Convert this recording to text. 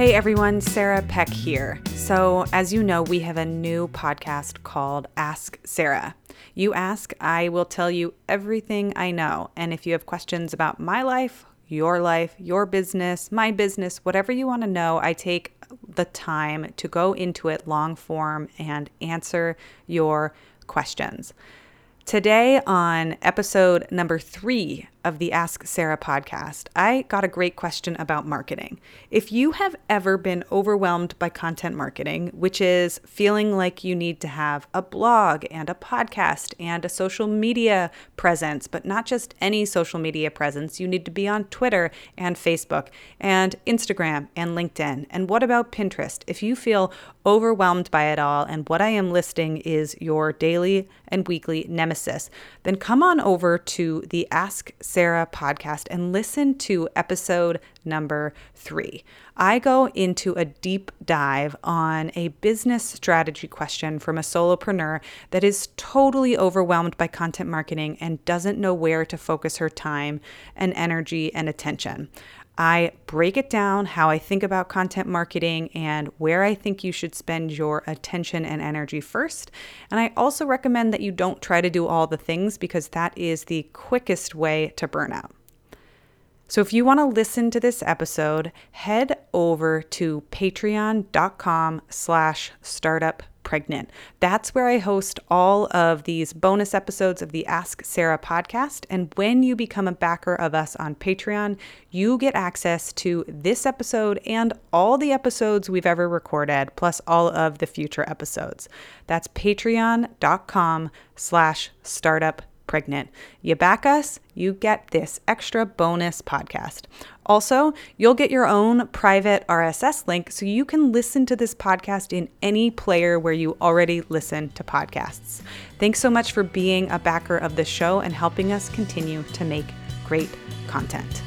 Hey everyone, Sarah Peck here. So, as you know, we have a new podcast called Ask Sarah. You ask, I will tell you everything I know. And if you have questions about my life, your life, your business, my business, whatever you want to know, I take the time to go into it long form and answer your questions. Today, on episode number three of the Ask Sarah podcast, I got a great question about marketing. If you have ever been overwhelmed by content marketing, which is feeling like you need to have a blog and a podcast and a social media presence, but not just any social media presence, you need to be on Twitter and Facebook and Instagram and LinkedIn. And what about Pinterest? If you feel overwhelmed by it all and what I am listing is your daily and weekly nemesis, then come on over to the Ask Sarah podcast and listen to episode number three. I go into a deep dive on a business strategy question from a solopreneur that is totally overwhelmed by content marketing and doesn't know where to focus her time and energy and attention. I break it down how I think about content marketing and where I think you should spend your attention and energy first. And I also recommend that you don't try to do all the things because that is the quickest way to burnout. So if you want to listen to this episode, head over to patreon.com slash startup pregnant. That's where I host all of these bonus episodes of the Ask Sarah podcast. And when you become a backer of us on Patreon, you get access to this episode and all the episodes we've ever recorded, plus all of the future episodes. That's patreon.com slash startup pregnant. You back us, you get this extra bonus podcast. Also, you'll get your own private RSS link so you can listen to this podcast in any player where you already listen to podcasts. Thanks so much for being a backer of the show and helping us continue to make great content.